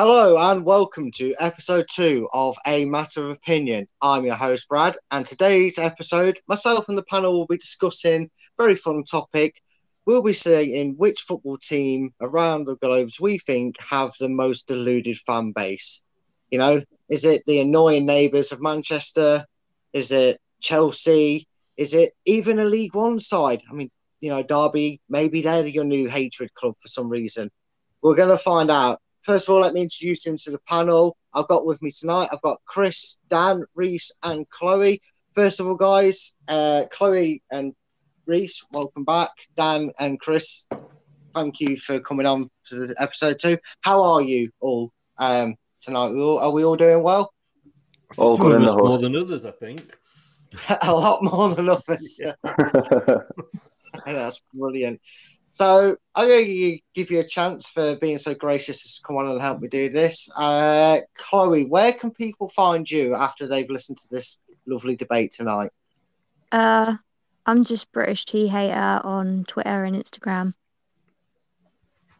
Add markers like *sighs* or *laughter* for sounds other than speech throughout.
Hello and welcome to episode two of A Matter of Opinion. I'm your host, Brad, and today's episode, myself and the panel will be discussing a very fun topic. We'll be saying which football team around the globe we think have the most deluded fan base. You know, is it the annoying neighbours of Manchester? Is it Chelsea? Is it even a League One side? I mean, you know, Derby, maybe they're your new hatred club for some reason. We're going to find out First of all, let me introduce him to the panel. I've got with me tonight, I've got Chris, Dan, Reece, and Chloe. First of all, guys, uh, Chloe and Reese, welcome back. Dan and Chris, thank you for coming on to the episode two. How are you all um, tonight? We all, are we all doing well? All good in the more than others, I think. *laughs* a lot more than others. Yeah. *laughs* *laughs* That's brilliant. So I'm going to give you a chance for being so gracious as to come on and help me do this. Uh, Chloe, where can people find you after they've listened to this lovely debate tonight? Uh, I'm just British Tea Hater on Twitter and Instagram.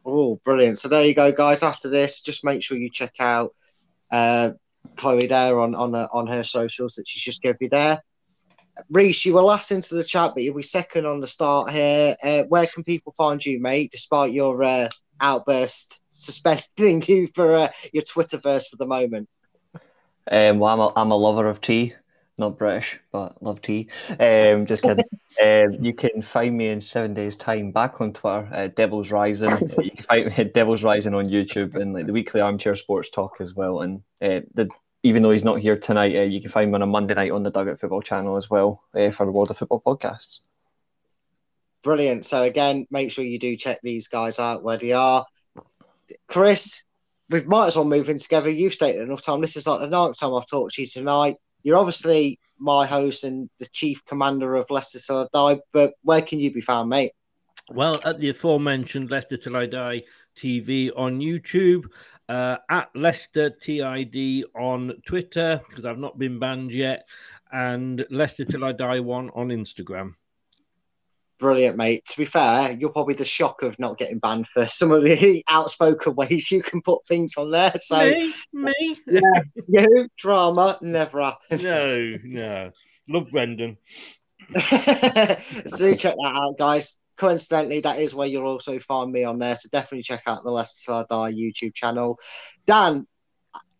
Oh, brilliant! So there you go, guys. After this, just make sure you check out uh, Chloe there on on uh, on her socials that she's just gave you there. Reece, you were last into the chat, but you'll be second on the start here. Uh, where can people find you, mate, despite your uh, outburst suspending *laughs* you for uh, your Twitterverse for the moment? Um, well, I'm a, I'm a lover of tea, not British, but love tea. Um, just kidding. *laughs* um, you can find me in seven days' time back on Twitter, uh, Devils Rising. *laughs* you can find me at Devils Rising on YouTube and like the weekly Armchair Sports Talk as well. And uh, the even though he's not here tonight, uh, you can find him on a Monday night on the Dugout Football channel as well uh, for the World of Football podcasts. Brilliant. So again, make sure you do check these guys out where they are. Chris, we might as well move in together. You've stated enough time. This is like the ninth time I've talked to you tonight. You're obviously my host and the chief commander of Leicester Till I Die, but where can you be found, mate? Well, at the aforementioned Leicester Till I Die TV on YouTube, uh, at Leicester TID on Twitter because I've not been banned yet, and Leicester Till I Die one on Instagram. Brilliant, mate. To be fair, you're probably the shock of not getting banned for some of the *laughs* outspoken ways you can put things on there. So, me, me, *laughs* yeah, you drama never happens. No, no. Love Brendan. *laughs* so do check that out, guys coincidentally, that is where you'll also find me on there. So definitely check out the Leicester Till I Die YouTube channel. Dan,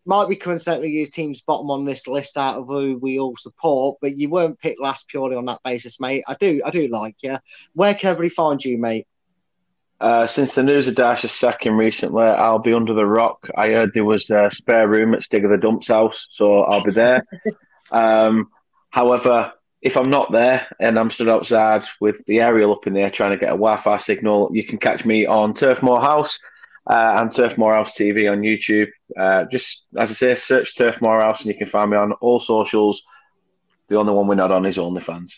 might be coincidentally your team's bottom on this list out of who we all support, but you weren't picked last purely on that basis, mate. I do, I do like you. Where can everybody find you, mate? Uh, since the news of Dyche's sacking recently, I'll be under the rock. I heard there was a spare room at Stig of the Dumps house, so I'll be there. *laughs* um, however, if I'm not there and I'm stood outside with the aerial up in there trying to get a Wi-Fi signal, you can catch me on Turfmoor House uh, and Turfmoor House TV on YouTube. Uh, just as I say, search Turfmoor House and you can find me on all socials. The only one we're not on is OnlyFans.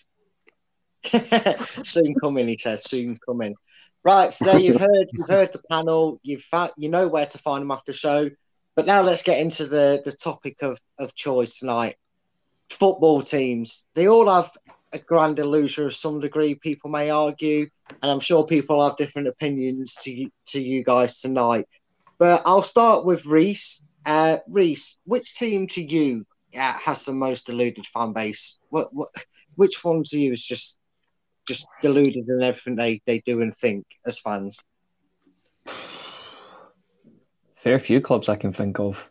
*laughs* soon coming, he says. Soon coming. Right, so there you've *laughs* heard you've heard the panel. You've fa- you know where to find them after the show. But now let's get into the the topic of of choice tonight football teams. They all have a grand illusion of some degree, people may argue, and I'm sure people have different opinions to you, to you guys tonight. But I'll start with Reece. Uh, Reece, which team to you uh, has the most deluded fan base? What, what, which one to you is just just deluded in everything they, they do and think as fans? Fair few clubs I can think of.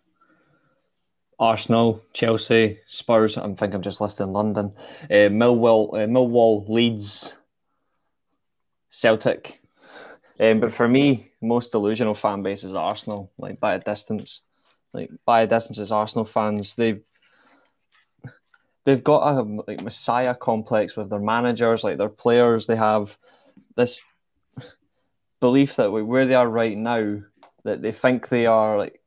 Arsenal, Chelsea, Spurs. I think I'm just listing London. Uh, Millwall, uh, Millwall, Leeds, Celtic. Um, but for me, most delusional fan base is Arsenal. Like by a distance, like by a distance, is Arsenal fans. They've they've got a like messiah complex with their managers, like their players. They have this belief that where they are right now, that they think they are like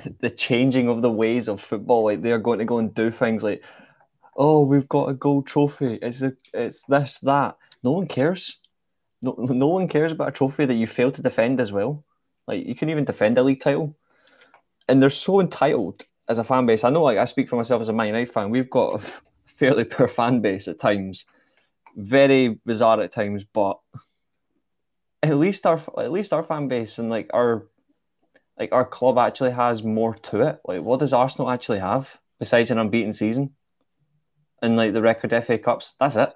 *laughs* the changing of the ways of football. Like they're going to go and do things like, oh, we've got a gold trophy. It's a, it's this that. No one cares. No, *laughs* no one cares about a trophy that you failed to defend as well. Like you can even defend a league title, and they're so entitled as a fan base. I know, like I speak for myself as a Man United fan. We've got a *laughs* fairly poor fan base at times, very bizarre at times, but at least our at least our fan base and like our like our club actually has more to it. Like, what does Arsenal actually have besides an unbeaten season and like the record FA Cups? That's it.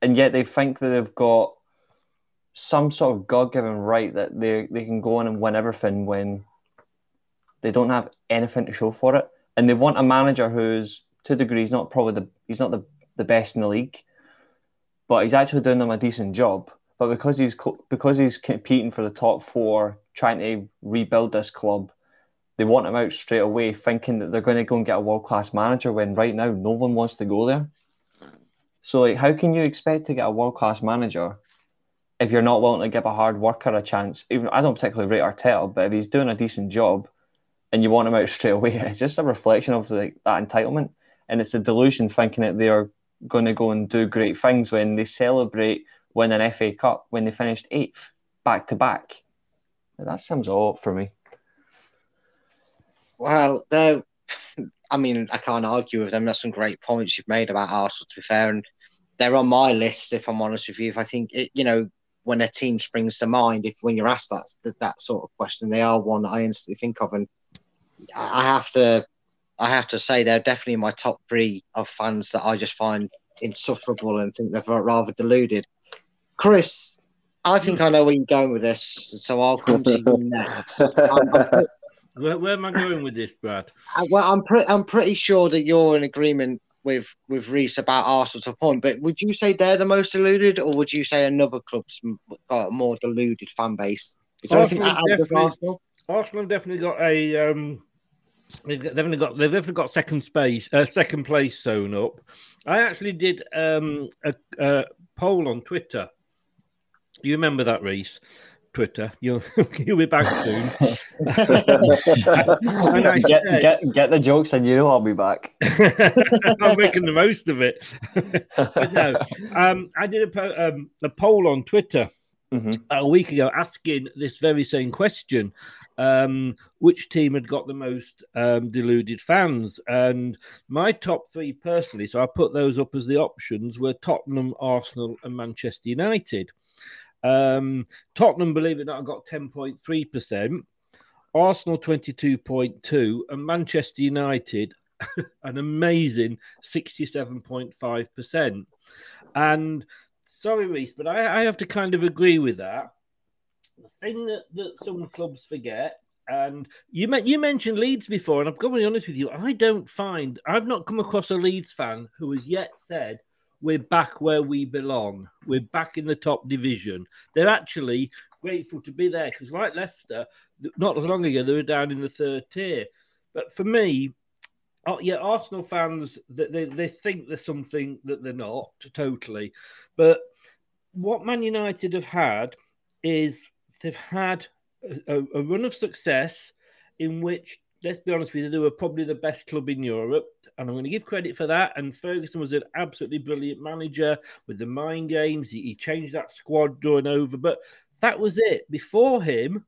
And yet they think that they've got some sort of God-given right that they they can go on and win everything when they don't have anything to show for it, and they want a manager who's to a degree he's not probably the he's not the, the best in the league, but he's actually doing them a decent job. But because he's because he's competing for the top four, trying to rebuild this club, they want him out straight away, thinking that they're going to go and get a world class manager. When right now no one wants to go there. So like, how can you expect to get a world class manager if you're not willing to give a hard worker a chance? Even I don't particularly rate Arteta, but if he's doing a decent job, and you want him out *laughs* straight away, it's just a reflection of like that entitlement, and it's a delusion thinking that they are going to go and do great things when they celebrate win an FA Cup when they finished eighth back to back. That sums all up for me. Well, there. I mean, I can't argue with them. That's some great points you've made about Arsenal. To be fair, and they're on my list. If I'm honest with you, if I think it, you know, when a team springs to mind, if when you're asked that that, that sort of question, they are one that I instantly think of, and I have to, I have to say they're definitely my top three of fans that I just find insufferable and think they're rather deluded. Chris, I think I know where you're going with this, so I'll come to you next. *laughs* I'm, I'm, where, where, am I going with this, Brad? I, well, I'm pretty, I'm pretty sure that you're in agreement with with Reece about Arsenal to a point. But would you say they're the most deluded, or would you say another club's got a more deluded fan base? Is there Arsenal, definitely, Arsenal? Arsenal definitely got a um, They've definitely got they've definitely got second space, uh, second place sewn up. I actually did um, a, a, poll on Twitter. Do you remember that, Reece? Twitter, *laughs* you'll you'll be back soon. *laughs* and get, said, get, get the jokes, and you know I'll be back. *laughs* I'm making the most of it. but no, um, I did a, um, a poll on Twitter. Mm-hmm. a week ago asking this very same question um, which team had got the most um, deluded fans. And my top three personally, so I put those up as the options, were Tottenham, Arsenal, and Manchester United. Um, Tottenham, believe it or not, got 10.3%, Arsenal 22.2%, and Manchester United *laughs* an amazing 67.5%. And sorry, Reece, but I, I have to kind of agree with that. The thing that, that some clubs forget, and you you mentioned Leeds before, and I'm going to be honest with you, I don't find I've not come across a Leeds fan who has yet said we're back where we belong. We're back in the top division. They're actually grateful to be there because, like Leicester, not as long ago they were down in the third tier. But for me, oh, yeah, Arsenal fans they, they think there's something that they're not totally. But what Man United have had is they've had a, a, run of success in which, let's be honest with you, they were probably the best club in Europe. And I'm going to give credit for that. And Ferguson was an absolutely brilliant manager with the mind games. He, he changed that squad going over. But that was it. Before him,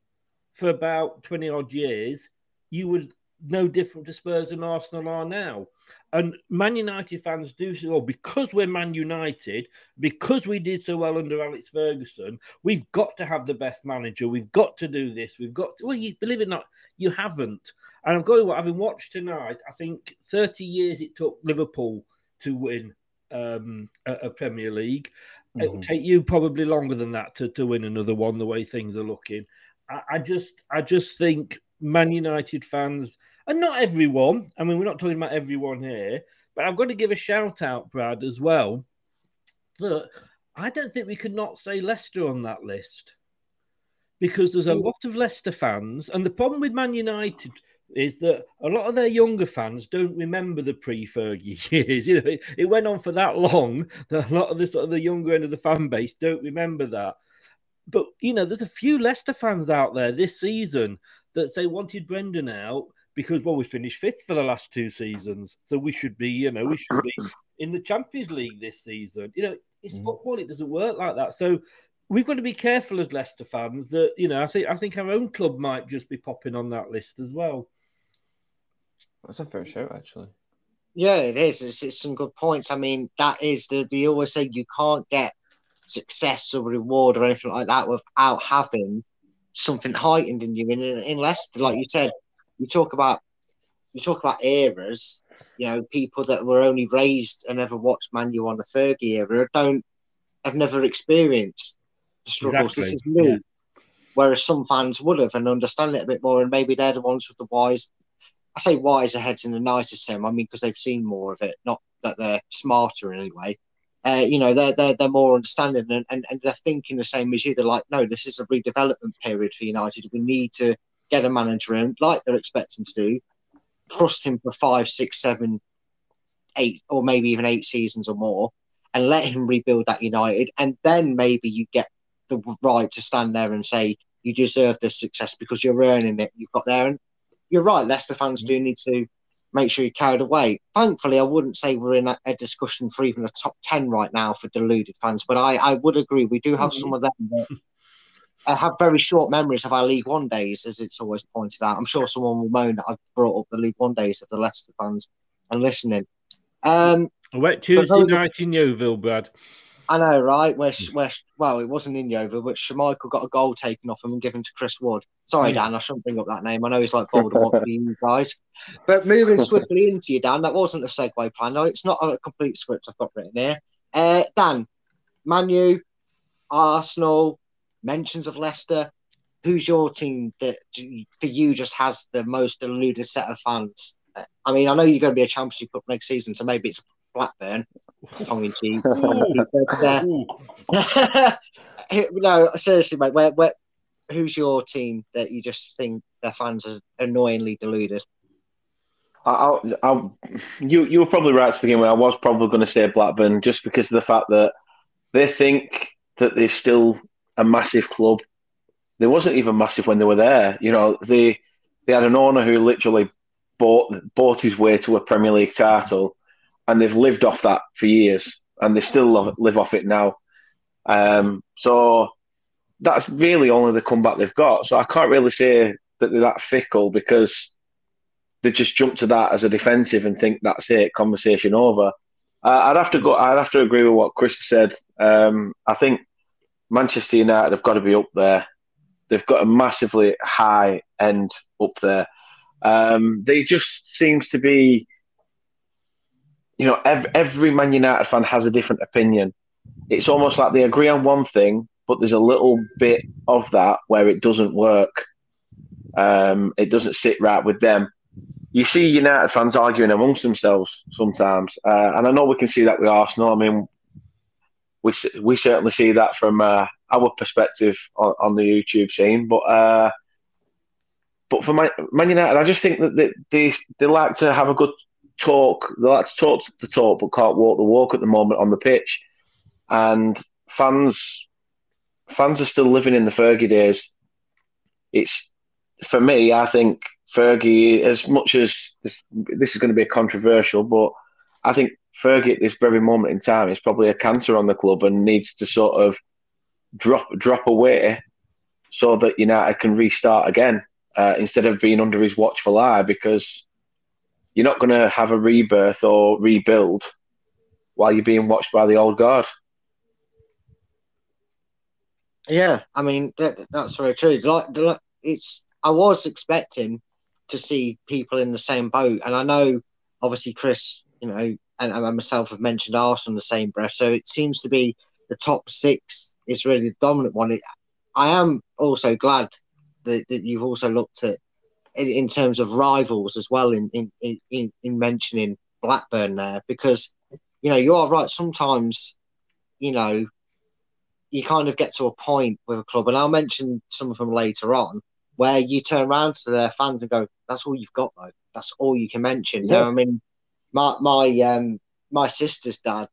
for about 20 odd years, you would no different to Spurs and Arsenal are now. And Man United fans do say, well, because we're Man United, because we did so well under Alex Ferguson, we've got to have the best manager. We've got to do this. We've got to, well, you believe it or not, you haven't. And I'm going, having watched tonight, I think 30 years it took Liverpool to win um, a, a, Premier League. Mm-hmm. It will take you probably longer than that to, to win another one, the way things are looking. I, I just, I just think Man United fans and not everyone. I mean, we're not talking about everyone here, but I've got to give a shout out, Brad, as well. That I don't think we could not say Leicester on that list because there's a mm. lot of Leicester fans, and the problem with Man United is that a lot of their younger fans don't remember the pre-Fergie *laughs* years. You know, it, it, went on for that long that a lot of the sort of the younger end of the fan base don't remember that. But you know, there's a few Leicester fans out there this season that say wanted Brendan out because well we finished fifth for the last two seasons, so we should be you know we should be in the Champions League this season. You know, it's mm. football; it doesn't work like that. So we've got to be careful as Leicester fans that you know I think I think our own club might just be popping on that list as well. That's a fair shout, actually. Yeah, it is. It's, it's some good points. I mean, that is the they always say you can't get success or reward or anything like that without having something heightened in you. In in Leicester, like you said, you talk about you talk about eras. You know, people that were only raised and never watched Manu on the Fergie era don't have never experienced the struggles. Exactly. This is new. Yeah. Whereas some fans would have and understand it a bit more, and maybe they're the ones with the wise. I say wiser heads in the nicest sense. I mean, because they've seen more of it, not that they're smarter in any way. Uh, you know, they're, they're, they're more understanding and, and, and they're thinking the same as you. They're like, no, this is a redevelopment period for United. We need to get a manager in, like they're expecting to do, trust him for five, six, seven, eight, or maybe even eight seasons or more, and let him rebuild that United. And then maybe you get the right to stand there and say, you deserve this success because you're earning it. You've got there. And you're right, Leicester fans do need to make sure you're carried away. Thankfully, I wouldn't say we're in a, a, discussion for even a top 10 right now for deluded fans, but I, I would agree. We do have mm-hmm. some of them that uh, have very short memories of our League One days, as it's always pointed out. I'm sure someone will moan that I've brought up the League One days of the Leicester fans and listening. Um, a wet Tuesday night in Yeovil, Brad. I know, right? Where, hmm. where, well, it wasn't in Yeovil, but Schmeichel got a goal taken off him and given to Chris Wood. Sorry, hmm. Dan, I shouldn't bring up that name. I know he's like Voldemort *laughs* for you guys. But moving swiftly into you, Dan, that wasn't a segue plan. No, it's not a complete script I've got written here. Uh, Dan, Manu, Arsenal, mentions of Leicester. Who's your team that for you just has the most deluded set of fans? Uh, I mean, I know you're going to be a Championship Cup next season, so maybe it's Blackburn tongue in cheek. *laughs* *laughs* no, seriously, mate. Where, where, who's your team that you just think their fans are annoyingly deluded? I'll, I'll, you you were probably right to begin with. I was probably going to say Blackburn just because of the fact that they think that they're still a massive club. They wasn't even massive when they were there. You know, they they had an owner who literally bought bought his way to a Premier League title and they've lived off that for years, and they still live off it now. Um, so that's really only the comeback they've got. So I can't really say that they're that fickle because they just jump to that as a defensive and think that's it, conversation over. Uh, I'd have to go. I'd have to agree with what Chris said. Um, I think Manchester United have got to be up there. They've got a massively high end up there. Um, they just seems to be you know, every, every Man United fan has a different opinion. It's almost like they agree on one thing, but there's a little bit of that where it doesn't work. Um, it doesn't sit right with them. You see United fans arguing amongst themselves sometimes, uh, and I know we can see that with Arsenal. I mean, we we certainly see that from uh, our perspective on, on, the YouTube scene, but uh, but for Man, Man United, I just think that they, they they like to have a good talk. They like to talk the talk, but can't walk the walk at the moment on the pitch. And fans, fans are still living in the Fergie days. It's for me. I think Fergie, as much as this, this is going to be controversial, but I think Fergie at this very moment in time is probably a cancer on the club and needs to sort of drop drop away so that United can restart again uh, instead of being under his watchful eye because you're not going to have a rebirth or rebuild while you're being watched by the old guard. Yeah, I mean that, that's very true. Like, it's I was expecting to see people in the same boat, and I know obviously Chris, you know, and, and myself have mentioned Arsenal in the same breath. So it seems to be the top six is really the dominant one. It, I am also glad that, that you've also looked at in terms of rivals as well in in, in, in mentioning Blackburn there because you know you are right sometimes you know you kind of get to a point with a club and I'll mention some of them later on where you turn around to their fans and go that's all you've got though. That's all you can mention. Yeah. you know I mean? My my um my sister's dad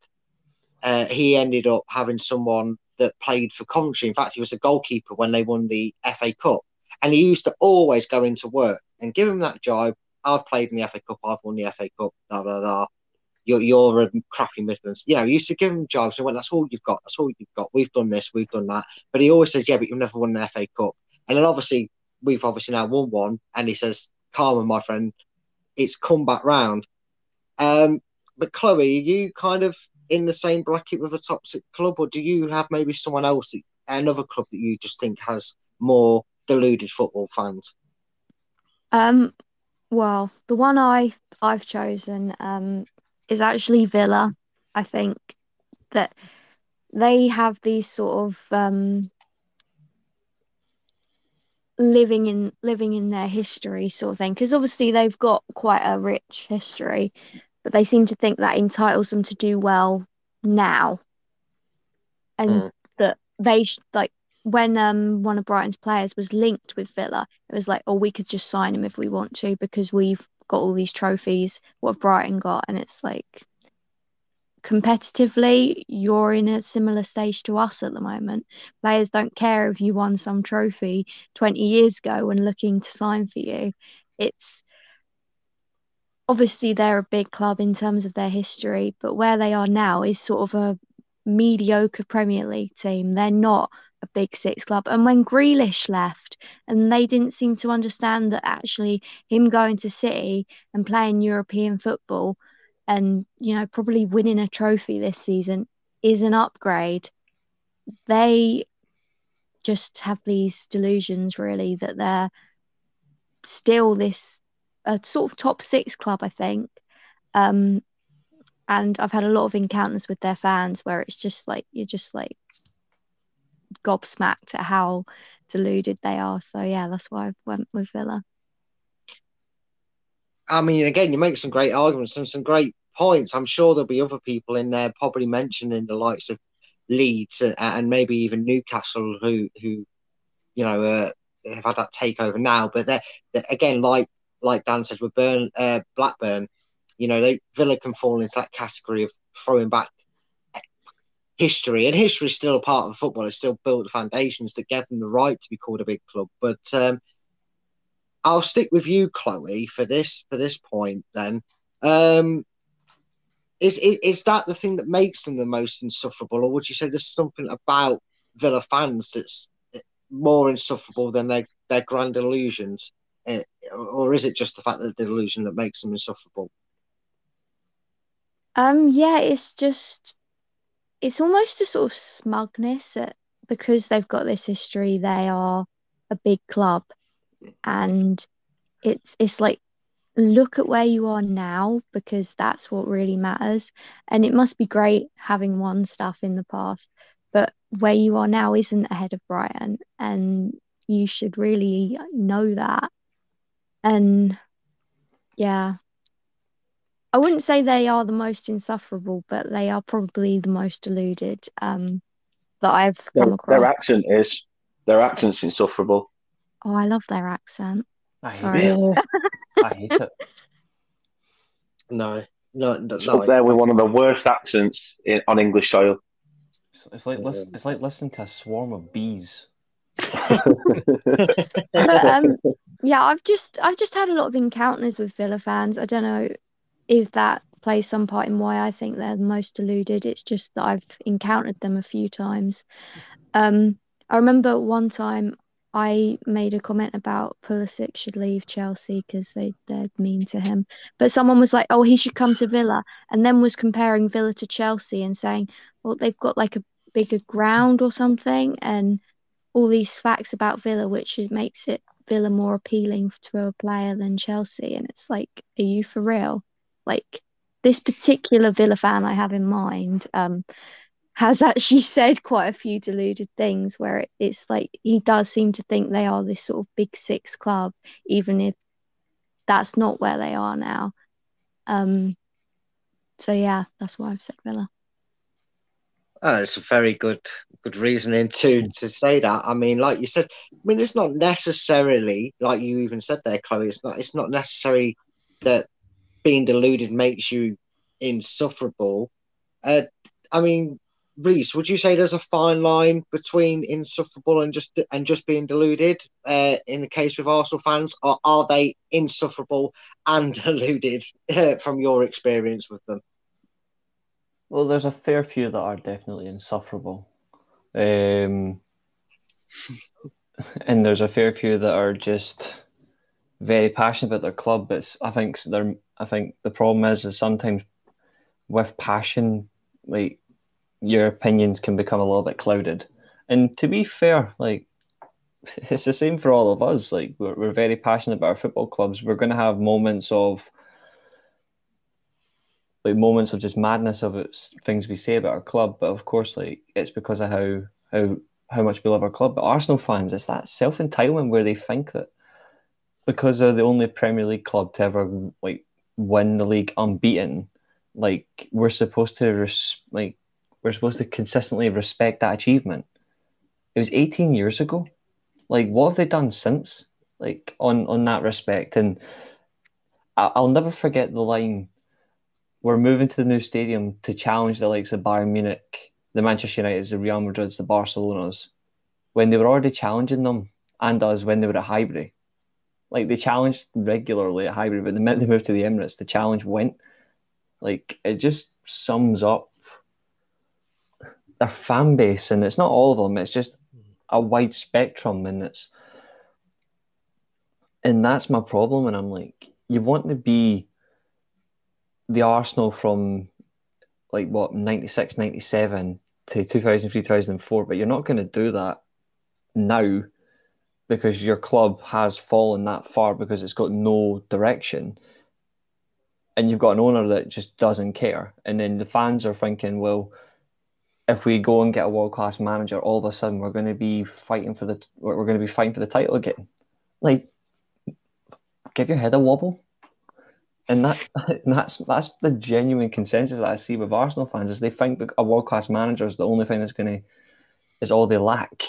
uh, he ended up having someone that played for Coventry. In fact he was the goalkeeper when they won the FA Cup and he used to always go into work and give him that job. I've played in the FA Cup, I've won the FA Cup, blah, blah, blah. You're, you're a crappy Midlands. You know, he used to give him jobs and went, that's all you've got, that's all you've got. We've done this, we've done that. But he always says, yeah, but you've never won an FA Cup. And then obviously, we've obviously now won one. And he says, Carmen, my friend, it's come back round. Um, but Chloe, are you kind of in the same bracket with a toxic club, or do you have maybe someone else, another club that you just think has more deluded football fans? Um, well, the one I I've chosen um is actually Villa. I think that they have these sort of um living in living in their history sort of thing because obviously they've got quite a rich history but they seem to think that entitles them to do well now and Mm. that they sh- like when um one of Brighton's players was linked with Villa it was like oh we could just sign him if we want to because we've got all these trophies what have Brighton got. And it's like competitively you're in a similar stage to us at the moment. Players don't care if you won some trophy 20 years ago when looking to sign for you. It's obviously they're a big club in terms of their history but where they are now is sort of a mediocre Premier League team. They're not a big six club. And when Grealish left and they didn't seem to understand that actually him going to City and playing European football and you know probably winning a trophy this season is an upgrade they just have these delusions really that they're still this a sort of top six club i think. Um and i've had a lot of encounters with their fans where it's just like you're just like gobsmacked at how deluded they are so yeah that's why i went with villa I mean, again, you make some great arguments and some great points. I'm sure there'll be other people in there probably mentioning the likes of Leeds and, maybe even Newcastle who, who you know, uh, have had that takeover now. But they're, they're- again, like like Dan said with Burn, uh, Blackburn, you know, they Villa can fall into that category of throwing back history, and history is still a part of football. It's still built the foundations that gave them the right to be called a big club. But um, I'll stick with you, Chloe, for this for this point. Then, um, is, is is that the thing that makes them the most insufferable, or would you say there's something about Villa fans that's more insufferable than their their grand illusions, uh, or is it just the fact that the illusion that makes them insufferable? Um, yeah, it's just it's almost a sort of smugness at, because they've got this history, they are a big club and it's it's like look at where you are now because that's what really matters. And it must be great having won stuff in the past, but where you are now isn't ahead of Brighton and you should really know that. And yeah. I wouldn't say they are the most insufferable, but they are probably the most deluded um, that I've Their, come across. their accent is their accent's insufferable. Oh, I love their accent. I hate Sorry. it. *laughs* I hate it. No, no, no. It's no up there with one of the worst accents in, on English soil. It's, it's like listen, it's like listening to a swarm of bees. But um, *laughs* yeah, I've just I've just had a lot of encounters with Villa fans. I don't know if that plays some part in why I think they're the most deluded. It's just that I've encountered them a few times. Um, I remember one time I made a comment about Pulisic should leave Chelsea because they they're mean to him. But someone was like, "Oh, he should come to Villa," and then was comparing Villa to Chelsea and saying, "Well, they've got like a bigger ground or something," and all these facts about Villa, which makes it Villa more appealing to a player than Chelsea. And it's like, are you for real? Like this particular Villa fan I have in mind, um, has actually *laughs* said quite a few deluded things where it, it's like he does seem to think they are this sort of big six club, even if that's not where they are now. Um, so yeah, that's why I've said Villa. Oh, it's a very good good reasoning to to say that. I mean, like you said, I mean, it's not necessarily like you even said there, Chloe. It's not. It's not necessary that being deluded makes you insufferable. Uh, I mean, Reece, would you say there's a fine line between insufferable and just and just being deluded? Uh, in the case with Arsenal fans, or are they insufferable and *laughs* deluded uh, from your experience with them? Well, there's a fair few that are definitely insufferable. Um, *laughs* and there's a fair few that are just very passionate about their club. But I think they're, I think the problem is, is sometimes with passion, like your opinions can become a little bit clouded. And to be fair, like *laughs* it's the same for all of us. Like we're, we're very passionate about our football clubs. We're going to have moments of like moments of just madness of it, things we say about our club. But of course, like it's because of how how how much we love our club. But Arsenal fans, it's that self entitlement where they think that because they're the only Premier League club to ever like win the league unbeaten, like we're supposed to res- like we're supposed to consistently respect that achievement. It was 18 years ago. Like, what have they done since? Like on on that respect, and I- I'll never forget the line. We're moving to the new stadium to challenge the likes of Bayern Munich, the Manchester Uniteds, the Real Madrids, the Barcelonas, when they were already challenging them and us when they were at Highbury. Like they challenged regularly at Highbury, but the minute they moved to the Emirates, the challenge went. Like it just sums up their fan base, and it's not all of them. It's just a wide spectrum, and it's and that's my problem. And I'm like, you want to be the Arsenal from like what 96, 97 to 2003, 2004, but you're not going to do that now because your club has fallen that far because it's got no direction. And you've got an owner that just doesn't care. And then the fans are thinking well if we go and get a world class manager all of a sudden we're going to be fighting for the we're going to be fighting for the title again. Like give your head a wobble. And that and *laughs* that's that's the genuine consensus that I see with Arsenal fans is they think a world class manager is the only thing that's going to is all they lack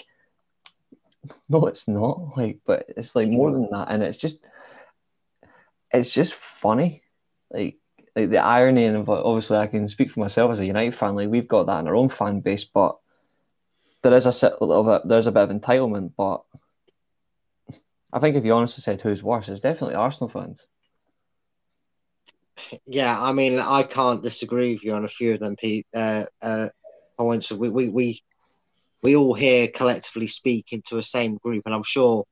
*laughs* no, it's not. Like, but it's like more than that, and it's just, it's just funny. Like, like the irony, and obviously, I can speak for myself as a United fan. Like, we've got that in our own fan base, but there is a, little bit, there's a bit of entitlement. But I think if you honestly said who's worse, it's definitely Arsenal fans. Yeah, I mean, I can't disagree with you on a few of them, Pete. Uh, uh, points. We, we, we we all here collectively speak into a same group, and I'm sure,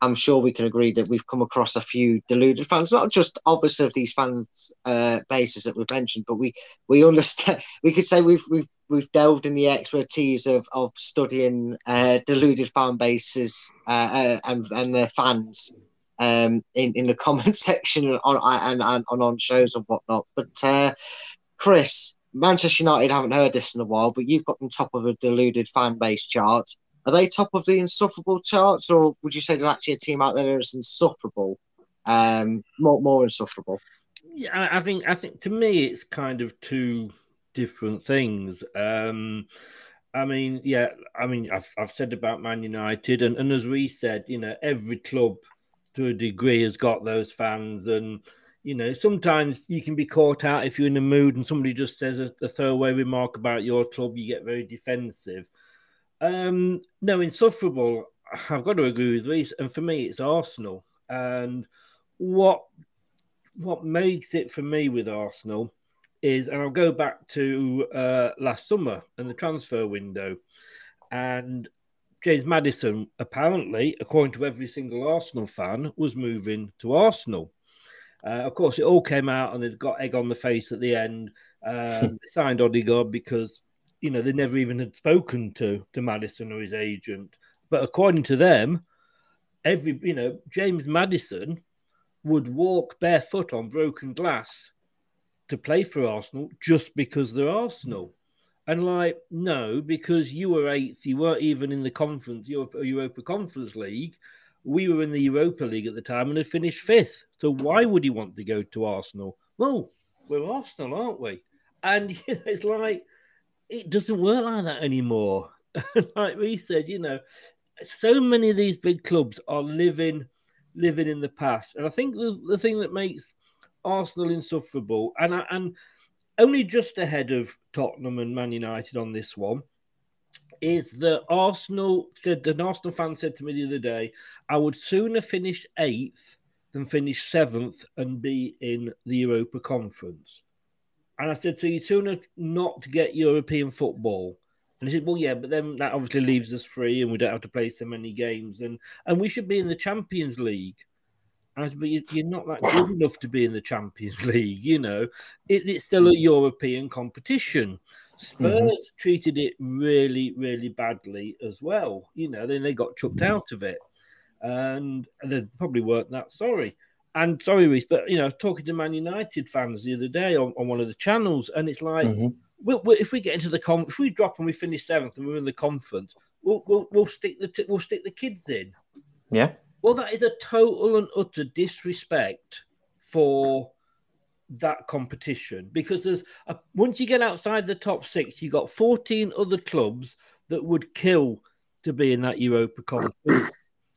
I'm sure we can agree that we've come across a few deluded fans, not just obviously of these fans uh, bases that we've mentioned, but we we understand. *laughs* We could say we've we've we've delved in the expertise of of studying uh, deluded fan bases uh, uh and and their fans. Um, in, in the *laughs* comment section on and, and, and on shows and whatnot. But uh, Chris, Manchester United haven't heard this in a while, but you've got them top of a deluded fan base chart. Are they top of the insufferable charts, or would you say there's actually a team out there that's insufferable, um, more more insufferable? Yeah, I think I think to me it's kind of two different things. Um, I mean, yeah, I mean, I've I've said about Man United, and, and as we said, you know, every club to a degree has got those fans, and you know, sometimes you can be caught out if you're in a mood and somebody just says a, a throwaway remark about your club, you get very defensive. Um, no, insufferable. I've got to agree with Reece, and for me, it's Arsenal. And what what makes it for me with Arsenal is, and I'll go back to uh, last summer and the transfer window, and James Maddison apparently, according to every single Arsenal fan, was moving to Arsenal. Uh, of course, it all came out and they got egg on the face at the end. Um, *laughs* they signed Odegaard because you know they never even had spoken to to Maddison or his agent. But according to them, every you know James Maddison would walk barefoot on broken glass to play for Arsenal just because they're Arsenal. And like, no, because you were eighth, you weren't even in the conference, Europa, Europa Conference League we were in the Europa League at the time and had finished fifth. So why would he want to go to Arsenal? Well, we're Arsenal, aren't we? And *laughs* you know, it's like it doesn't work like that anymore. *laughs* like we said, you know, so many of these big clubs are living living in the past, and I think the the thing that makes Arsenal insufferable, and and only just ahead of Tottenham and Man United on this one, is that Arsenal said an Arsenal fan said to me the other day, I would sooner finish eighth than finish seventh and be in the Europa Conference. And I said, so you sooner not to get European football. And he said, well, yeah, but then that obviously leaves us free and we don't have to play so many games. And and we should be in the Champions League. And I said, but you're not that good enough to be in the Champions *laughs* League, you know. It, it's still a European competition. Mm-hmm. Spurs treated it really, really badly as well. You know, then they got chucked mm-hmm. out of it, and they probably weren't that sorry. And sorry, Reece, but you know, talking to Man United fans the other day on, on one of the channels, and it's like, Mhm. we'll, we'll- if we get into the con, if we drop and we finish seventh and we're in the conference, we'll we'll, we'll stick the t- we'll stick the kids in. Yeah. Well, that is a total and utter disrespect for that competition because there's a, once you get outside the top six, you've got 14 other clubs that would kill to be in that Europa Conference.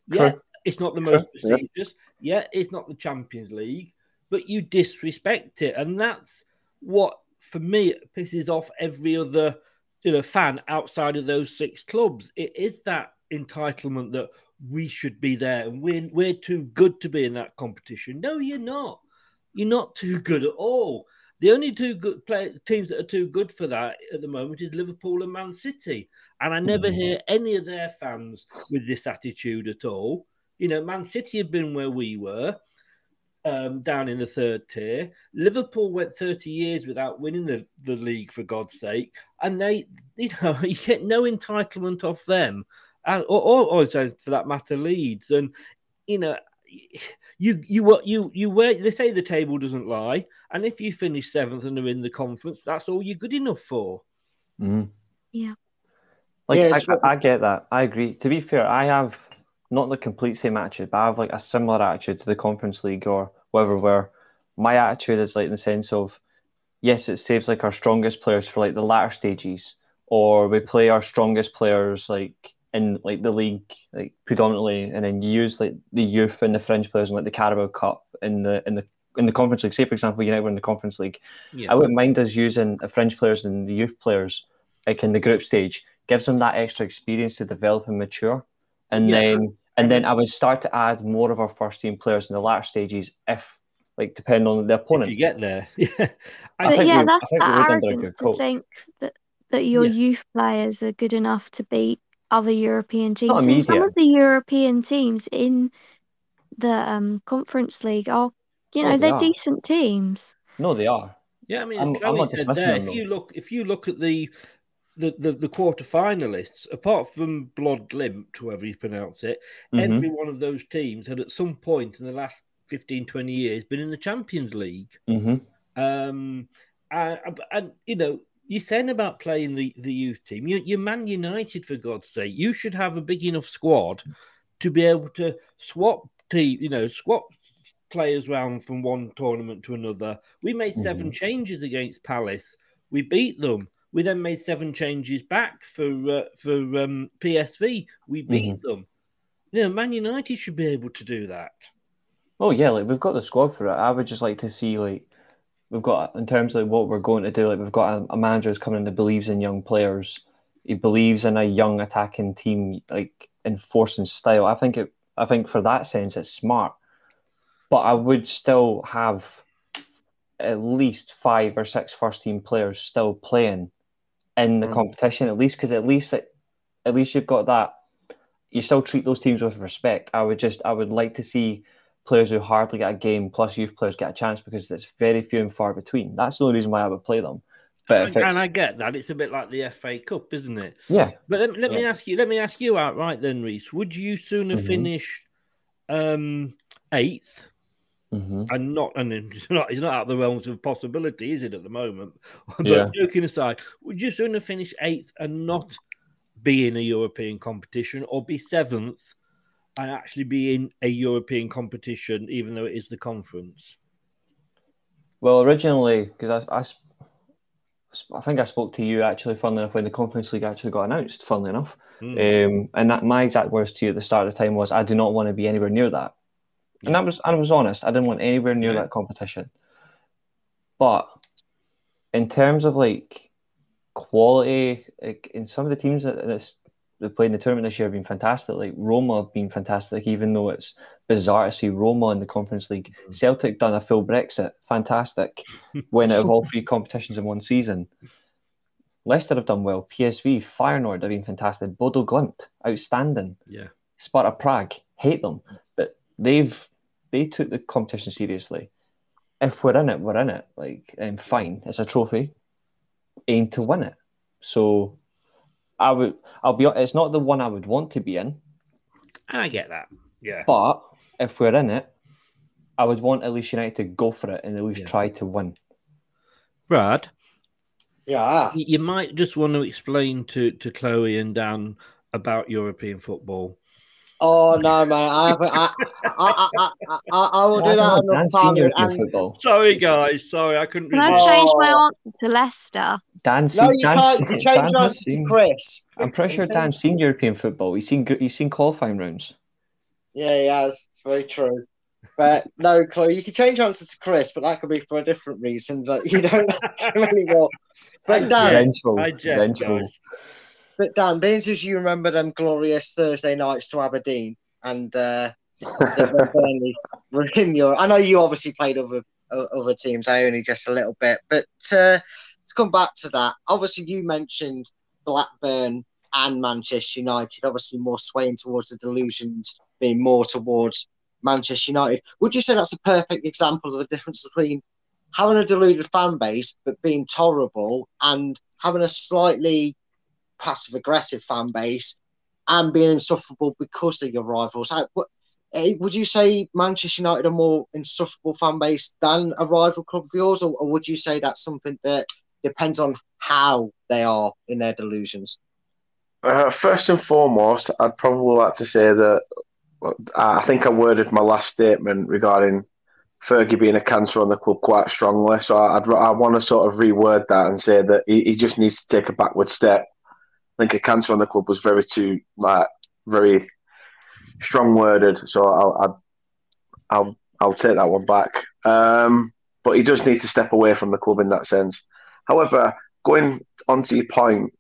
Yeah, True. it's not the True, most yeah. prestigious. Yeah, it's not the Champions League, but you disrespect it, and that's what for me pisses off every other you know fan outside of those six clubs. It is that entitlement that we should be there and we're we're too good to be in that competition. No, you're not. You're not too good at all. The only two good play, teams that are too good for that at the moment is Liverpool and Man City, and I never Mhm. hear any of their fans with this attitude at all. You know, Man City have been where we were, um, down in the third tier. Liverpool went 30 years without winning the, the league, for God's sake. And they, you know, *laughs* you get no entitlement off them, uh, or, or, or for that matter, Leeds. And, you know, you you what you you wear they say the table doesn't lie and if you finish seventh and are in the conference that's all you're good enough for Mhm. Yeah. Like Yeah, I, it's I get that. I agree. To be fair, I have not the complete same attitude, but I have like a similar attitude to the Conference League or whatever. Where my attitude is like in the sense of, yes, it saves like our strongest players for like the latter stages, or we play our strongest players like in like the league like predominantly, and then you use like the youth and the fringe players in like the Carabao Cup in the in the in the Conference League. Say for example, United were in the Conference League. yeah I wouldn't mind us using the fringe players and the youth players like in the group stage. Gives them that extra experience to develop and mature, and Yeah. then and then I would start to add more of our first team players in the latter stages if, like, depending on the if opponent. you get there *laughs* yeah I But think yeah, we- I that's think the we would under a arrogance good to think that that your Yeah. youth players are good enough to beat other European not teams. And some of the European teams in the um, Conference League are, you Oh, know, they they're are. decent teams. No, they are. Yeah, I mean, I'm- as I'm not said there, them, if you look, if you look at the the the, the quarter finalists, apart from Bodo Glimt, whoever you pronounce it, Mhm. every one of those teams had at some point in the last 15, 20 years been in the Champions League. Mhm. Um, and, and you know, you're saying about playing the, the youth team. You, you're Man United, for God's sake. You should have a big enough squad to be able to swap team, you know, swap players around from one tournament to another. We made 7 changes against Palace. We beat them. We then made seven changes back for uh, for um, PSV. We beat them. You know, Man United should be able to do that. Oh yeah, like we've got the squad for it. I would just like to see like we've got in terms of what we're going to do. Like we've got a, a manager who's coming in that believes in young players. He believes in a young attacking team, like enforcing style. I think it. I think for that sense, it's smart. But I would still have at least five or six first team players still playing in the Mm. competition. At least because at least it, at least you've got that. You still treat those teams with respect. I would just. I would like to see players who hardly get a game plus youth players get a chance because it's very few and far between. That's the only reason why I would play them. But And, and I get that. It's a bit like the FA Cup, isn't it? yeah, But let, let me ask you. Let me ask you outright then, Reece. Would you sooner Mhm. finish um, eighth hmm and not and *laughs* it's not it's not out of the realms of possibility, is it at the moment? *laughs* But Yeah. joking aside, would you sooner finish eighth and not be in a European competition, or be seventh and actually be in a European competition, even though it is the conference? Well, originally, because I, I think I spoke to you actually, funnily enough, when the Conference League actually got announced, funnily enough. Hmm. Um, and that my exact words to you at the start of the time was, I do not want to be anywhere near that. And that was, I was honest. I didn't want anywhere near Yeah. that competition. But in terms of like quality, like in some of the teams that that's, that played in the tournament this year have been fantastic. Like Roma have been fantastic, even though it's bizarre to see Roma in the Conference League. Mhm. Celtic done a full Brexit, fantastic. *laughs* Win out of all three competitions in one season. Leicester have done well. PSV, Feyenoord have been fantastic. Bodo Glimt, outstanding. yeah. Sparta Prague, hate them, but they've they took the competition seriously. If we're in it, we're in it. Like, and fine, it's a trophy. Aim to win it. So I would, I'll be. It's not the one I would want to be in, And I get that. Yeah. but if we're in it, I would want at least United to go for it and at least Yeah. try to win. Brad, Yeah. you might just want to explain to, to Chloe and Dan about European football. Oh no, mate! I. I, I, I, I, I, I will do that Dan another time. And, football. Sorry, guys. Sorry, I couldn't. Can I resist. change my answer to Leicester? Dan, no, you Dan, can't. You change your has answer to Chris. I'm pretty sure Dan's seen European football. He's seen he's seen qualifying rounds. Yeah, he has. It's very true. But no, Chloe, you can change your answer to Chris, but that could be for a different reason that you don't *laughs* like him anymore. But Dan, Vengeful, I jest, vengeful. But Dan, being as you remember them glorious Thursday nights to Aberdeen and uh, Burnley were *laughs* in your. I know you obviously played other other teams. I only just a little bit, but uh, let's come back to that. Obviously, you mentioned Blackburn and Manchester United. Obviously, more swaying towards the delusions, being more towards Manchester United. Would you say that's a perfect example of the difference between having a deluded fan base but being tolerable and having a slightly passive aggressive fan base and being insufferable because of your rivals? Eh, would you say Manchester United are more insufferable fan base than a rival club of yours, or, or would you say that's something that depends on how they are in their delusions? Uh, first and foremost, I'd probably like to say that I think I worded my last statement regarding Fergie being a cancer on the club quite strongly. So I'd I want to sort of reword that and say that he, he just needs to take a backward step. I think a cancer on the club was very too like very strong worded. So I'll I'll I'll, I'll take that one back. Um, but he does need to step away from the club in that sense. However, going on to your point,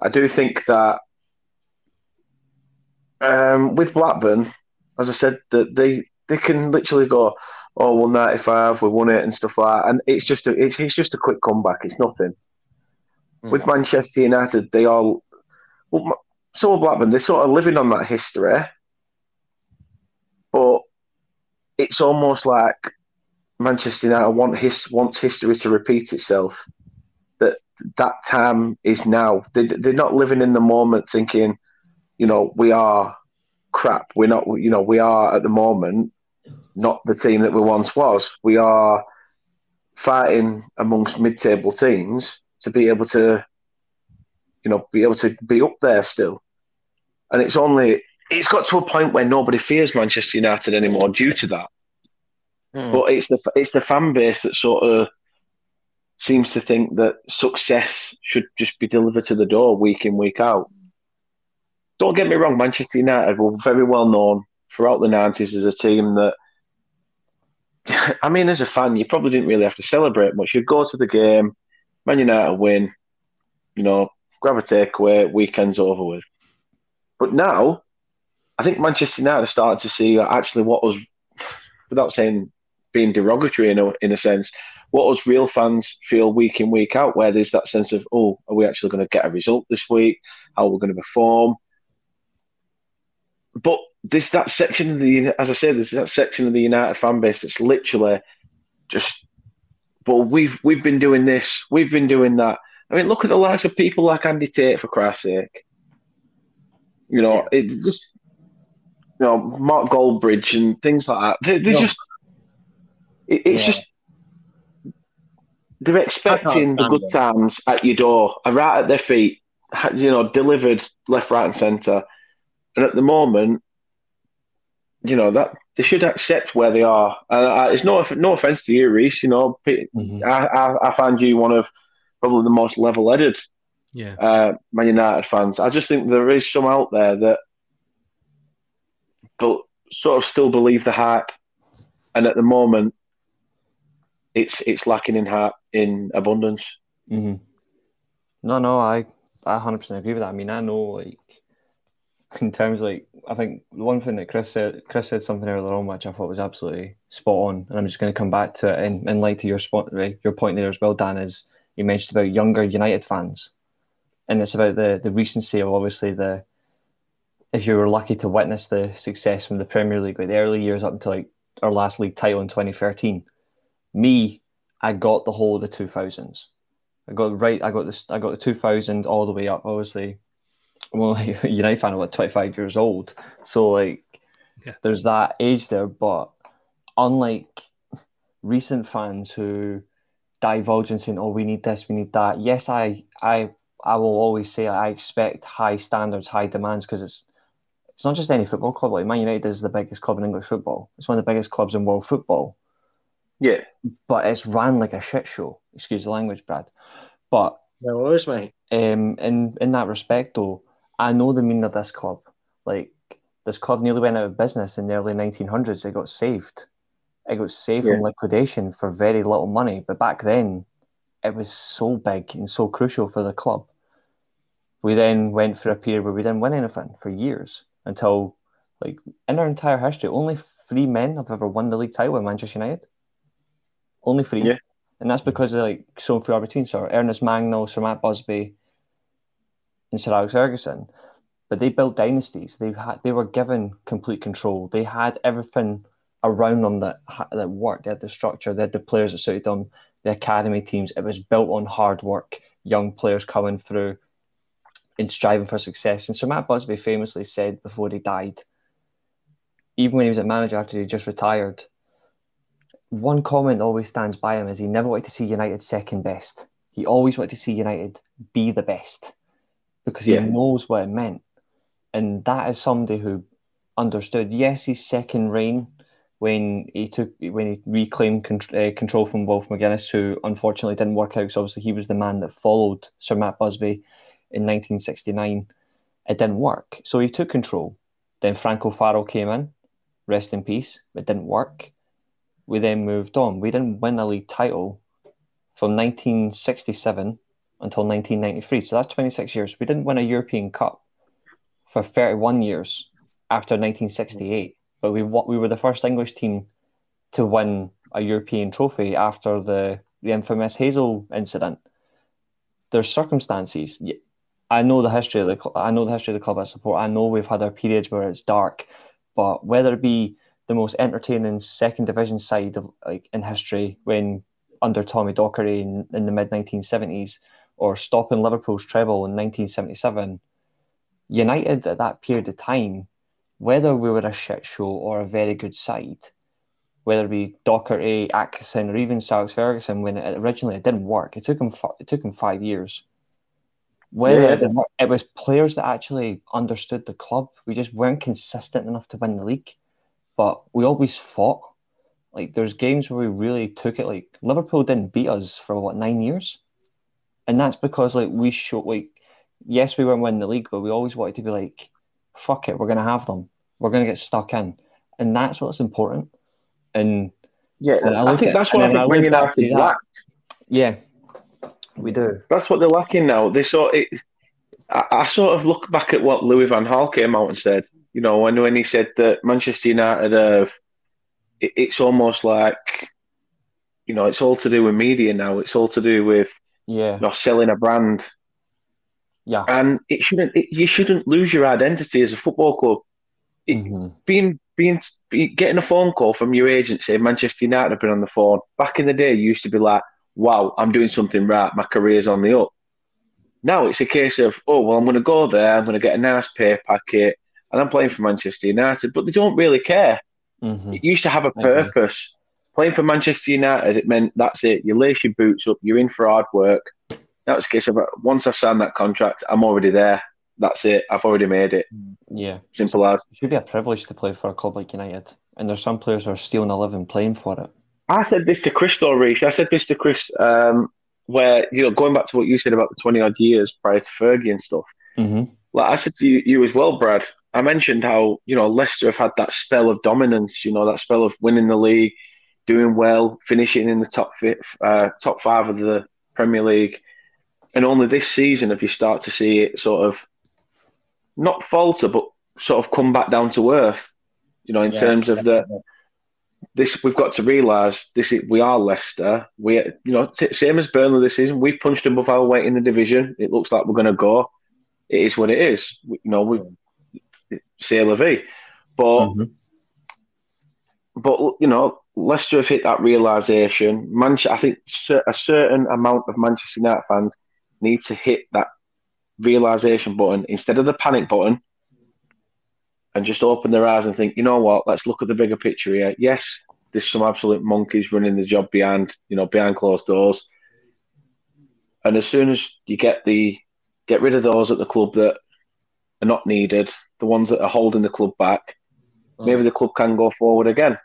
I do think that um, with Blackburn, as I said, that they they can literally go, oh, well, ninety five, we won it and stuff like that, and it's just a it's, it's just a quick comeback. It's nothing. Mm. With Manchester United, they all well, so Blackburn. They're sort of living on that history, but it's almost like Manchester United want his wants history to repeat itself. That that time is now. They they're not living in the moment, thinking, you know, we are crap. We're not. You know, we are at the moment not the team that we once was. We are fighting amongst mid-table teams to be able to, you know, be able to be up there still. And it's only it's got to a point where nobody fears Manchester United anymore due to that. Hmm. But it's the it's the fan base that sort of seems to think that success should just be delivered to the door week in week out. Don't get me wrong, Manchester United were very well known throughout the nineties as a team that. *laughs* I mean, as a fan, you probably didn't really have to celebrate much. You'd go to the game, Man United win, you know, grab a takeaway, weekend's over with. But now, I think Manchester United are starting to see actually what was, without saying being derogatory in a, in a sense, what us real fans feel week in, week out, where there's that sense of, oh, are we actually going to get a result this week? How are we going to perform? But this that section of the, as I said, there's that section of the United fan base that's literally just, well, we've we've been doing this, we've been doing that. I mean, look at the likes of people like Andy Tate, for Christ's sake. You know, it just, you know, Mark Goldbridge and things like that. They, they Yeah. just, it, it's Yeah. just, they're expecting the good it. times at your door, right at their feet, you know, delivered left, right, and centre. And at the moment, you know that they should accept where they are. And uh, it's no no offense to you, Reece. You know, Pe- I, I I find you one of probably the most level-headed Yeah. uh, Man United fans. I just think there is some out there that but sort of still believe the hype, and at the moment, it's it's lacking in hype in abundance. hmm No, no, I I hundred percent agree with that. I mean, I know like *laughs* in terms of, like I think the one thing that Chris said Chris said something earlier on which I thought was absolutely spot on, and I'm just going to come back to it in, in light to your spot right, your point there as well, Dan. Is you mentioned about younger United fans, and it's about the the recency of obviously the if you were lucky to witness the success from the Premier League, like the early years up until like our last league title in 2013. Me, I got the whole of the 2000s. I got right. I got this. I got the 2000 all the way up. Obviously, well, *laughs* United fan I'm about 25 years old. So like, Yeah. there's that age there. But unlike recent fans who divulge and saying, "Oh, we need this, we need that." Yes, I, I, I will always say I expect high standards, high demands because it's it's not just any football club. Like Man United is the biggest club in English football. It's one of the biggest clubs in world football Yeah. but it's ran like a shit show. Excuse the language, Brad. But No worries, mate. um, in in that respect, though, I know the meaning of this club. Like this club nearly went out of business in the early 1900s. It got saved. It got saved from liquidation for very little money. But back then, it was so big and so crucial for the club. We then went for a period where we didn't win anything for years until, like, in our entire history, only three men have ever won the league title in Manchester United. Only three. Yeah. And that's because of like so few between. So Ernest Mangnall, Sir Matt Busby, and Sir Alex Ferguson. But they built dynasties. They had they were given complete control. They had everything around them that that worked. They had the structure. They had the players that suited them. The academy teams. It was built on hard work. Young players coming through and striving for success. And Sir Matt Busby famously said before he died, even when he was a manager after he just retired, one comment always stands by him is he never wanted to see United second best. He always wanted to see United be the best because he Yeah. knows what it meant. And that is somebody who understood. Yes, his second reign when he took when he reclaimed con- uh, control from Wilf McGuinness, who unfortunately didn't work out. So obviously he was the man that followed Sir Matt Busby in 1969. It didn't work, so he took control. Then Frank O'Farrell came in, rest in peace. It didn't work. We then moved on. We didn't win a league title from 1967 until 1993. So that's 26 years. We didn't win a European Cup for 31 years after 1968. But we we were the first English team to win a European trophy after the, the infamous Heysel incident. There's circumstances. I know the history of the cl- I know the history of the club I support. I know we've had our periods where it's dark, but whether it be the most entertaining second division side of like in history when under Tommy Docherty in, in the mid 1970s, or stopping Liverpool's treble in 1977, United at that period of time, whether we were a shit show or a very good side, whether it be Docherty, Atkinson, or even Alex Ferguson, when it, originally it didn't work, it took him it took him five years. Whether Yeah. it, work, it was players that actually understood the club. We just weren't consistent enough to win the league, but we always fought. Like there's games where we really took it. Like Liverpool didn't beat us for what nine years, and that's because like we showed like yes we weren't winning the league, but we always wanted to be like fuck it, we're gonna have them, we're gonna get stuck in, and that's what's important. And Yeah, And I I, think at- that's what I think Man to United yeah, we do. That's what they're lacking now. They sort it. I, I sort of look back at what Louis Van Gaal came out and said. You know, when when he said that Manchester United have, it, it's almost like, you know, it's all to do with media now. It's all to do with Yeah, you know selling a brand, yeah. and it shouldn't. It, you shouldn't lose your identity as a football club. it- Mhm. being being be, getting a phone call from your agent saying Manchester United have been on the phone. Back in the day, you used to be like, "Wow, I'm doing something right. My career's on the up." Now it's a case of, "Oh well, I'm going to go there. I'm going to get a nice pay packet, and I'm playing for Manchester United." But they don't really care. Mhm. It used to have a purpose. Playing for Manchester United, it meant that's it. You lace your boots up. You're in for hard work. Now it's a case of once I've signed that contract, I'm already there. That's it. I've already made it. Yeah, Simple as. it should be a privilege to play for a club like United, and there's some players who are stealing a living playing for it. I said this to Chris though, Reece. I said this to Chris, um, where you know, going back to what you said about the twenty odd years prior to Fergie and stuff. hmm Like I said to you, you as well, Brad. I mentioned how you know Leicester have had that spell of dominance. You know that spell of winning the league, doing well, finishing in the top fi- uh, top five of the Premier League, and only this season have you start to see it sort of not falter, but sort of come back down to earth. You know, in Yeah. terms of the this we've got to realise this is, we are Leicester. We you know t- same as Burnley this season. We've punched above our weight in the division. It looks like we're going to go. It is what it is. We, you know we say la vie. But Mhm. but you know, Leicester have hit that realization. Manchester, I think a certain amount of Manchester United fans need to hit that realization button instead of the panic button and just open their eyes and think, you know what, let's look at the bigger picture here. Yes, there's some absolute monkeys running the job behind, you know, behind closed doors. And as soon as you get the get rid of those at the club that are not needed, the ones that are holding the club back, maybe the club can go forward again.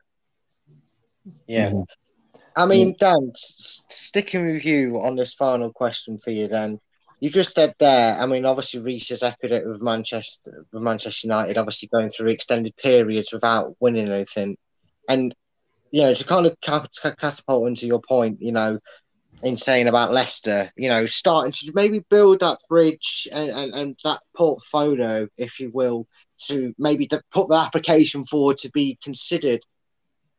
Yeah. I mean, Dan, s- sticking with you on this final question for you, then you just said there. I mean, obviously, Reece has echoed it with Manchester, with Manchester United, obviously going through extended periods without winning anything, and you know, to kind of catapult into your point, you know, in saying about Leicester, you know, starting to maybe build that bridge and, and, and that portfolio, if you will, to maybe the, put the application forward to be considered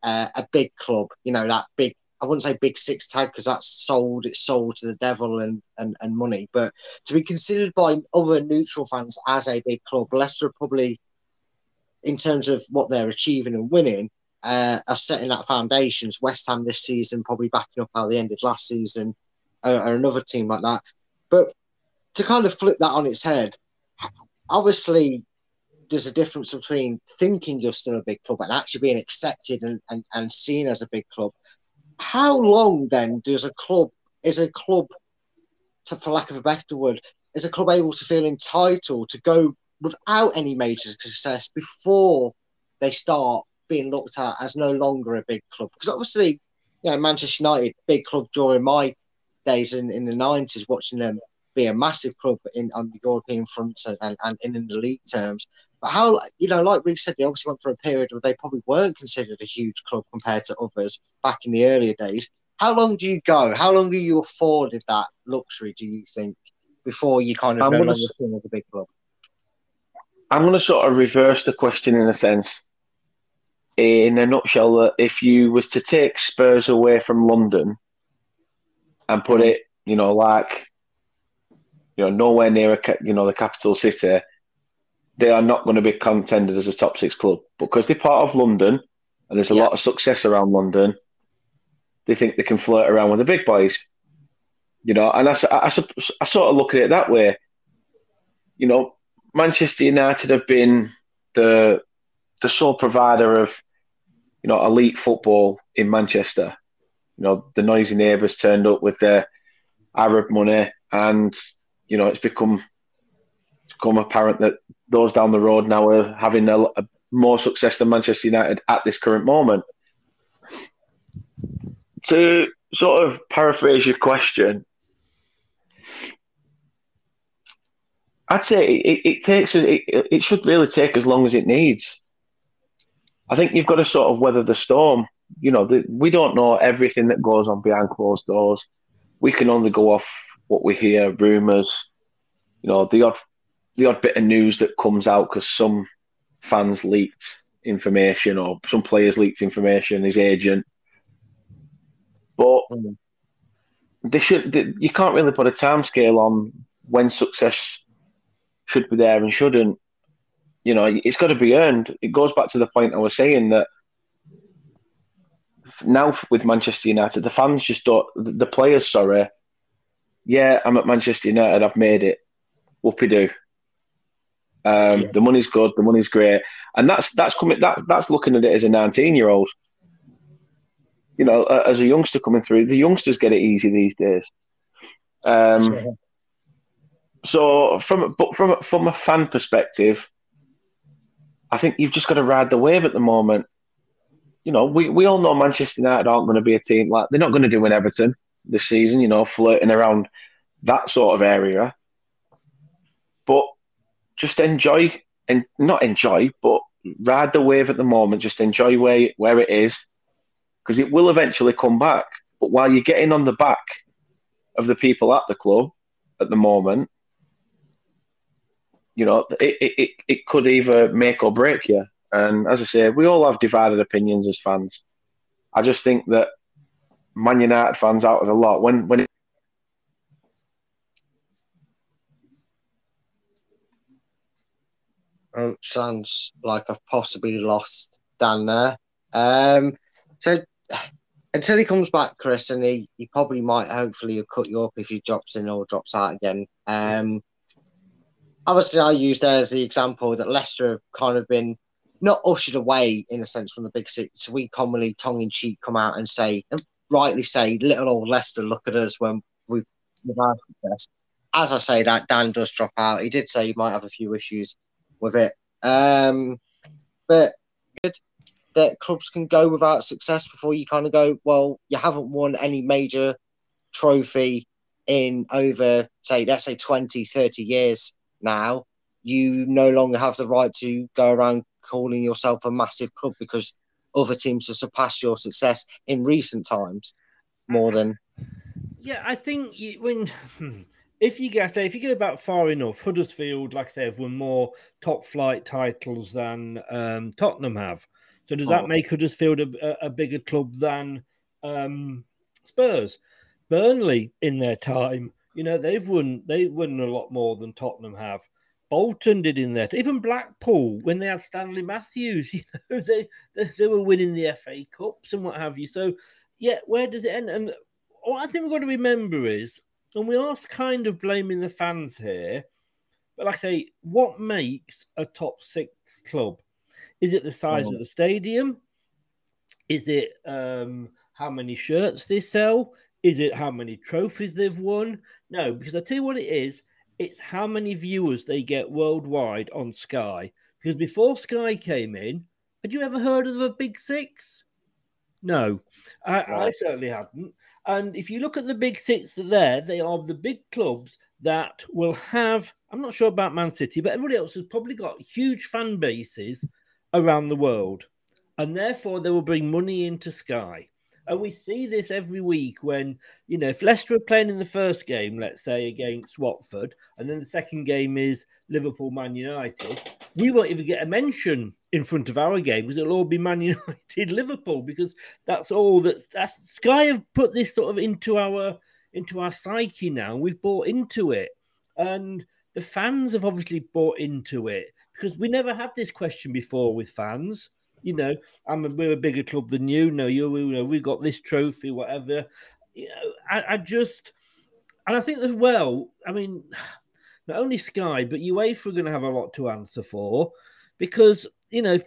uh, a big club, you know, that big, I wouldn't say big six tag because that's sold, it's sold to the devil and, and, and money, but to be considered by other neutral fans as a big club, Leicester probably, in terms of what they're achieving and winning, uh, are setting that foundations. West Ham this season, probably backing up how they ended last season, or, or another team like that. But to kind of flip that on its head, obviously there's a difference between thinking you're still a big club and actually being accepted and, and, and seen as a big club. How long then does a club is a club, to, for lack of a better word, is a club able to feel entitled to go without any major success before they start being looked at as no longer a big club? Because obviously, you know, Manchester United, big club during my days in, in the nineties, watching them be a massive club in on the European front and, and, and in the league terms. But how, you know, like we said, they obviously went for a period where they probably weren't considered a huge club compared to others back in the earlier days. How long do you go? How long are you afforded that luxury, do you think, before you kind of I'm no longer seen as a big club? I'm going to sort of reverse the question in a sense. In a nutshell, that if you was to take Spurs away from London and put it, you know, like, you know, nowhere near a, you know, the capital city, they are not going to be contended as a top six club. Because they're part of London and there's a yeah. lot of success around London, they think they can flirt around with the big boys. You know, and I, I, I, I sort of look at it that way. You know, Manchester United have been the the sole provider of you know elite football in Manchester. You know, the noisy neighbours turned up with their Arab money, and you know it's become become apparent that those down the road now are having a, a more success than Manchester United at this current moment. To sort of paraphrase your question, I'd say it, it takes it, it should really take as long as it needs. I think you've got to sort of weather the storm. You know, the, we don't know everything that goes on behind closed doors. We can only go off what we hear, rumours. You know, the odd the odd bit of news that comes out because some fans leaked information or some players leaked information, his agent. But mm. they should. They, you can't really put a time scale on when success should be there and shouldn't. You know, it's got to be earned. It goes back to the point I was saying that now with Manchester United, the fans just don't. The players, sorry, yeah, I'm at Manchester United. I've made it. Whoopie do. Um, yeah. The money's good. The money's great, and that's that's coming. That that's looking at it as a 19 year old. You know, as a youngster coming through, the youngsters get it easy these days. Um, sure. So from but from from a fan perspective, I think you've just got to ride the wave at the moment. You know, we, we all know Manchester United aren't going to be a team like they're not going to do in Everton this season. You know, flirting around that sort of area. But just enjoy and not enjoy, but ride the wave at the moment. Just enjoy where where it is, because it will eventually come back. But while you're getting on the back of the people at the club at the moment, you know, it, it, it could either make or break you. And as I say, we all have divided opinions as fans. I just think that Man United fans out of the lot, when when Oh, sounds like I've possibly lost Dan there. Um, so until he comes back, Chris, and he, he probably might hopefully have cut you up if he drops in or drops out again. Um, obviously, I use there as the example that Leicester have kind of been not ushered away in a sense from the big six. We commonly, tongue in cheek, come out and say, and rightly say, little old Leicester, look at us when we've success. As I say, that Dan does drop out. He did say he might have a few issues with it. Um, but good that clubs can go without success before you kind of go, well, you haven't won any major trophy in over, say, let's say 20, 30 years now. You no longer have the right to go around calling yourself a massive club because other teams have surpassed your success in recent times more than. Yeah, I think you, when *laughs* hmm, if you get say if you go back far enough, Huddersfield, like I say, have won more top flight titles than um, Tottenham have. So does that oh. make Huddersfield a, a bigger club than um, Spurs? Burnley in their time, you know, they've won they've won a lot more than Tottenham have. Bolton did in there. Even Blackpool, when they had Stanley Matthews, *laughs* you know, they, they, they were winning the FA Cups and what have you. So, yeah, where does it end? And what I think we've got to remember is, and we are kind of blaming the fans here, but like I say, what makes a top six club? Is it the size of the stadium? Is it um, how many shirts they sell? Is it how many trophies they've won? No, because I tell you what it is it's how many viewers they get worldwide on Sky. Because before Sky came in, had you ever heard of the Big Six? No, I, I certainly hadn't. And if you look at the Big Six, that there they are the big clubs that will have. I'm not sure about Man City, but everybody else has probably got huge fan bases around the world, and therefore they will bring money into Sky. And we see this every week when, you know, if Leicester are playing in the first game, let's say against Watford, and then the second game is Liverpool Man United, we won't even get a mention in front of our game because it'll all be Man *laughs* United Liverpool because that's all that that's Sky have put this sort of into our into our psyche now. We've bought into it. And the fans have obviously bought into it because we never had this question before with fans you know, I'm a, we're a bigger club than you. No, you, you know, we got this trophy, whatever. You know, I, I just, and I think as well. I mean, not only Sky, but UEFA are going to have a lot to answer for because you know, if,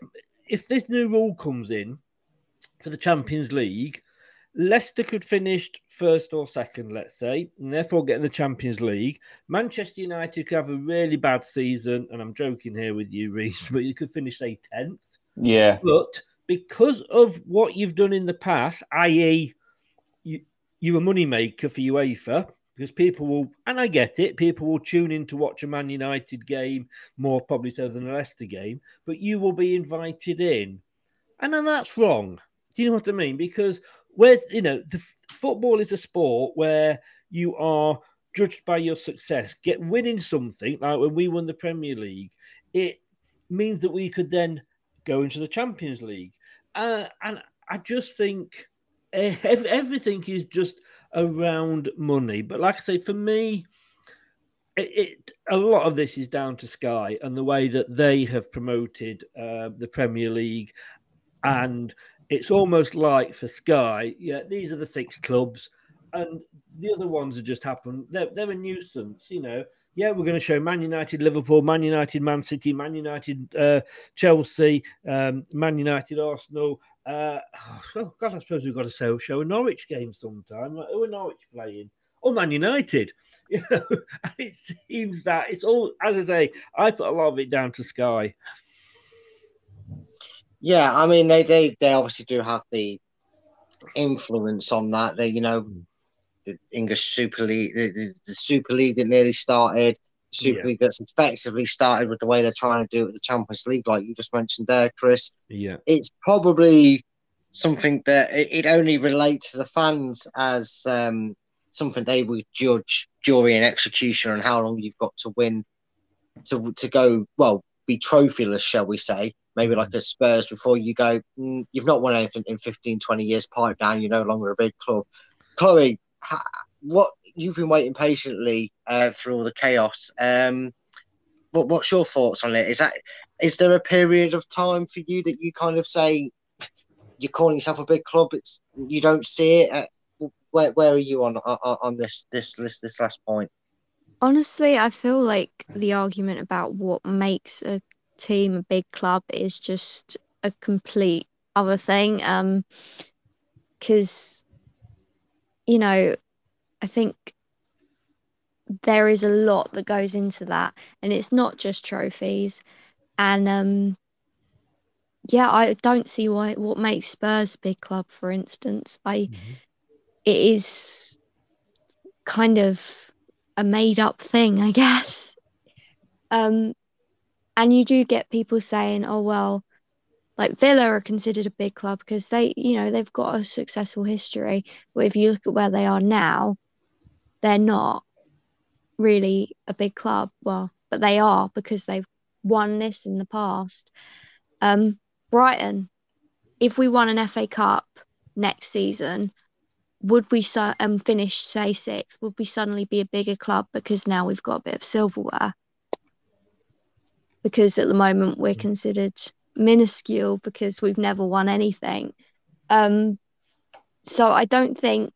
if this new rule comes in for the Champions League, Leicester could finish first or second, let's say, and therefore get in the Champions League. Manchester United could have a really bad season, and I'm joking here with you, Reece, *laughs* but you could finish, say, 10th. Yeah. But because of what you've done in the past, i.e., you, you're a moneymaker for UEFA, because people will, and I get it, people will tune in to watch a Man United game more probably so than a Leicester game, but you will be invited in. And then that's wrong. Do you know what I mean? Because where's, you know, the football is a sport where you are judged by your success. Get winning something, like when we won the Premier League, it means that we could then go into the Champions League. Uh, and I just think everything is just around money. But like I say, for me, it, it, a lot of this is down to Sky and the way that they have promoted uh, the Premier League, and it's almost like for Sky, yeah, these are the six clubs, and the other ones have just happened. They're, they're a nuisance, you know yeah, we're going to show Man United, Liverpool, Man United, Man City, Man United, uh, Chelsea, um, Man United, Arsenal. Uh, *sighs* oh God, I suppose we've got to show, show a Norwich game sometime. Like, who are Norwich playing? Oh, Man United. *laughs* You know, it seems that it's all, as I say, I put a lot of it down to Sky. Yeah, I mean, they they, they obviously do have the influence on that. They, you know, the English Super League, the, the Super League that nearly started, Super yeah. League that's effectively started with the way they're trying to do it with the Champions League, like you just mentioned there, Chris. Yeah, it's probably something that it, it only relates to the fans as um, something they would judge jury and execution on how long you've got to win to to go well be trophyless shall we say maybe like a spurs before you go mm, you've not won anything in 15 20 years pipe down you're no longer a big club chloe what you've been waiting patiently uh, for all the chaos. Um, what what's your thoughts on it? Is that is there a period of time for you that you kind of say you're calling yourself a big club. It's you don't see it. At, where where are you on on, on this this this this last point? Honestly, I feel like the argument about what makes a team a big club is just a complete other thing. Um, because you know, I think there is a lot that goes into that, and it's not just trophies. And um, yeah, I don't see why what makes Spurs a big club, for instance. I Mhm. it is kind of a made up thing, I *laughs* guess. Um, and you do get people saying, "Oh well, like Villa are considered a big club because they, you know, they've got a successful history. But if you look at where they are now, they're not really a big club. Well, but they are because they've won this in the past. Um, Brighton, if we won an FA Cup next season, would we su- um, finish say sixth? Would we suddenly be a bigger club because now we've got a bit of silverware? Because at the moment we're considered minuscule because we've never won anything. Um, so I don't think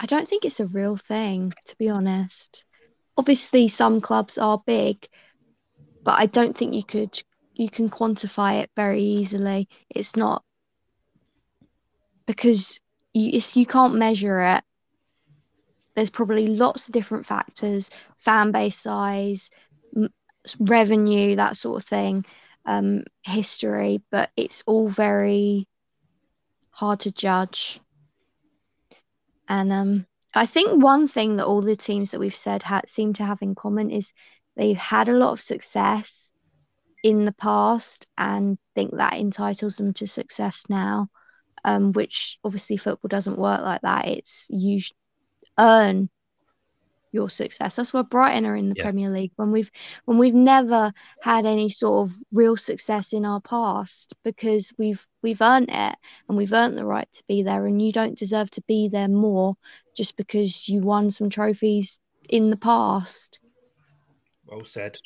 I don't think it's a real thing, to be honest. Obviously, some clubs are big, but I don't think you could you can quantify it very easily. It's not because you you can't measure it. There's probably lots of different factors: fan base size, m- revenue, that sort of thing, um, history. But it's all very hard to judge. And um, I think one thing that all the teams that we've said ha- seem to have in common is they've had a lot of success in the past and think that entitles them to success now. Um, which obviously football doesn't work like that. It's you earn your success. That's why Brighton are in the Yeah. Premier League when we've when we've never had any sort of real success in our past because we've we've earned it and we've earned the right to be there and you don't deserve to be there more just because you won some trophies in the past. Well said.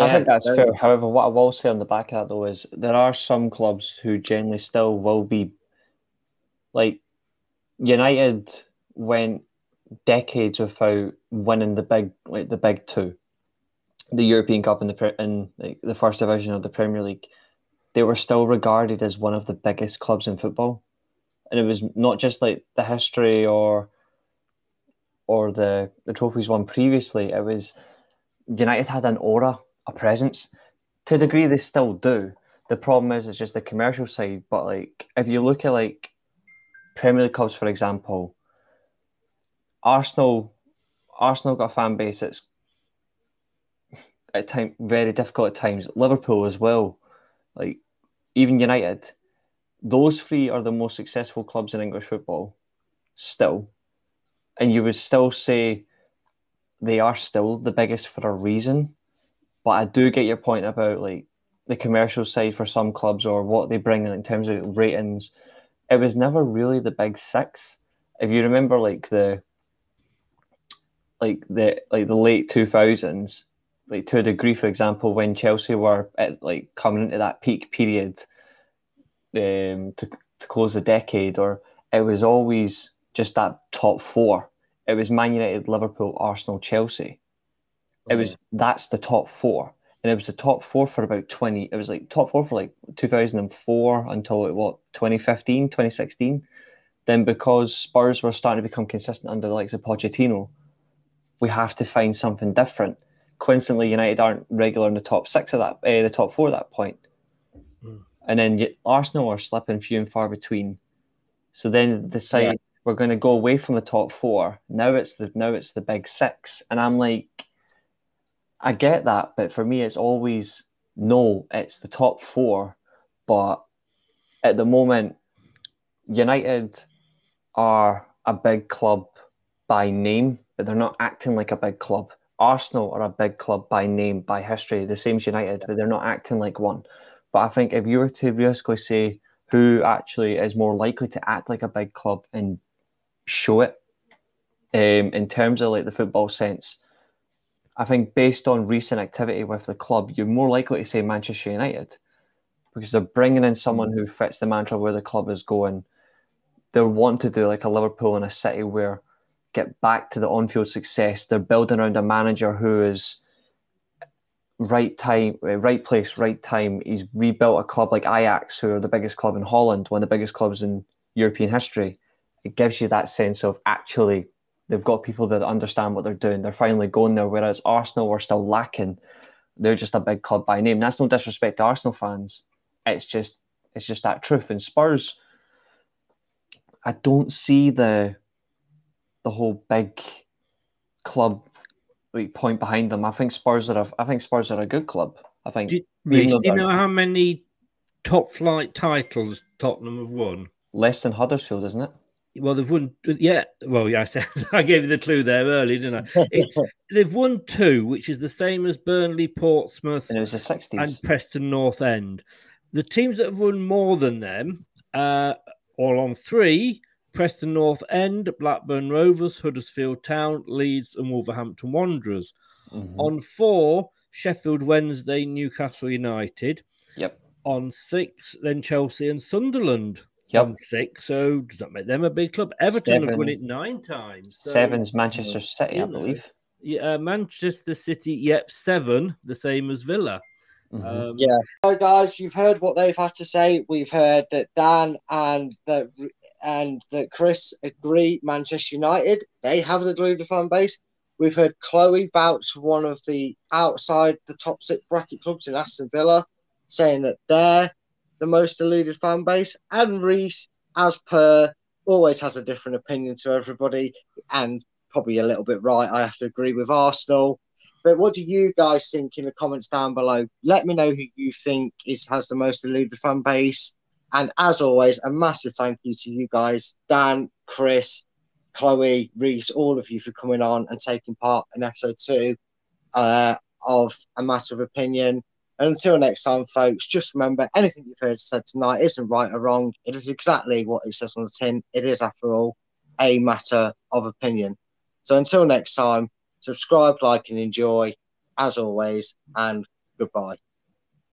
I think that's fair. However, what I will say on the back of that though is there are some clubs who generally still will be like United went decades without winning the big like the big two, the European Cup and the and like, the first division of the Premier League. They were still regarded as one of the biggest clubs in football, and it was not just like the history or or the the trophies won previously. It was United had an aura, a presence. To a degree, they still do. The problem is, it's just the commercial side. But like, if you look at like Premier League clubs, for example, Arsenal, Arsenal got a fan base that's at time very difficult at times. Liverpool as well, like even United. Those three are the most successful clubs in English football, still, and you would still say they are still the biggest for a reason. But I do get your point about like the commercial side for some clubs or what they bring in, in terms of ratings. It was never really the big six. If you remember, like the like the like the late two thousands, like to a degree, for example, when Chelsea were at like coming into that peak period um, to to close the decade, or it was always just that top four. It was Man United, Liverpool, Arsenal, Chelsea. It was that's the top four, and it was the top four for about twenty. It was like top four for like two thousand and four until what 2015, 2016. Then because Spurs were starting to become consistent under the likes of Pochettino, we have to find something different. Coincidentally, United aren't regular in the top six of that, uh, the top four at that point. Mm. And then Arsenal are slipping few and far between. So then decide we're going to go away from the top four. Now it's the now it's the big six, and I'm like, I get that, but for me, it's always no. It's the top four, but at the moment, United are a big club by name, but they're not acting like a big club. Arsenal are a big club by name, by history, the same as United, but they're not acting like one. But I think if you were to realistically say who actually is more likely to act like a big club and show it um, in terms of like the football sense, I think based on recent activity with the club, you're more likely to say Manchester United because they're bringing in someone who fits the mantra where the club is going. They want to do like a Liverpool and a City where get back to the on-field success. They're building around a manager who is right time, uh, right place, right time. He's rebuilt a club like Ajax, who are the biggest club in Holland, one of the biggest clubs in European history. It gives you that sense of actually they've got people that understand what they're doing. They're finally going there, whereas Arsenal were still lacking. They're just a big club by name. That's no disrespect to Arsenal fans. It's just it's just that truth. And Spurs, I don't see the the whole big club like, point behind them. I think Spurs are a, I think Spurs are a good club. I think. Do, do you know how many top flight titles Tottenham have won? Less than Huddersfield, isn't it? Well, they've won. Yeah, well, yeah, I, *laughs* said, I gave you the clue there early, didn't I? It's, *laughs* they've won two, which is the same as Burnley, Portsmouth, and it was the 60s. and Preston North End. The teams that have won more than them, uh, all on three: Preston North End, Blackburn Rovers, Huddersfield Town, Leeds, and Wolverhampton Wanderers. Mm-hmm. On four: Sheffield Wednesday, Newcastle United. Yep. On six, then Chelsea and Sunderland Yep. on six. So does that make them a big club? Everton have won it nine times. So, Seven's Manchester City, I believe. Yeah, uh, Manchester City. Yep, seven, the same as Villa. Mhm. Um, Yeah. So, guys, you've heard what they've had to say. We've heard that Dan and that and that Chris agree. Manchester United they have the deluded fan base. We've heard Chloe vouch for one of the outside the top six bracket clubs in Aston Villa, saying that they're the most deluded fan base. And Reece, as per, always has a different opinion to everybody, and probably a little bit right. I have to agree with Arsenal. But what do you guys think in the comments down below? Let me know who you think is has the most deluded fan base. And as always, a massive thank you to you guys, Dan, Chris, Chloe, Reece, all of you for coming on and taking part in episode two uh, of A Matter of Opinion. And until next time, folks, just remember anything you've heard said tonight isn't right or wrong. It is exactly what it says on the tin. It is, after all, a matter of opinion. So until next time, subscribe, like, and enjoy, as always, and goodbye.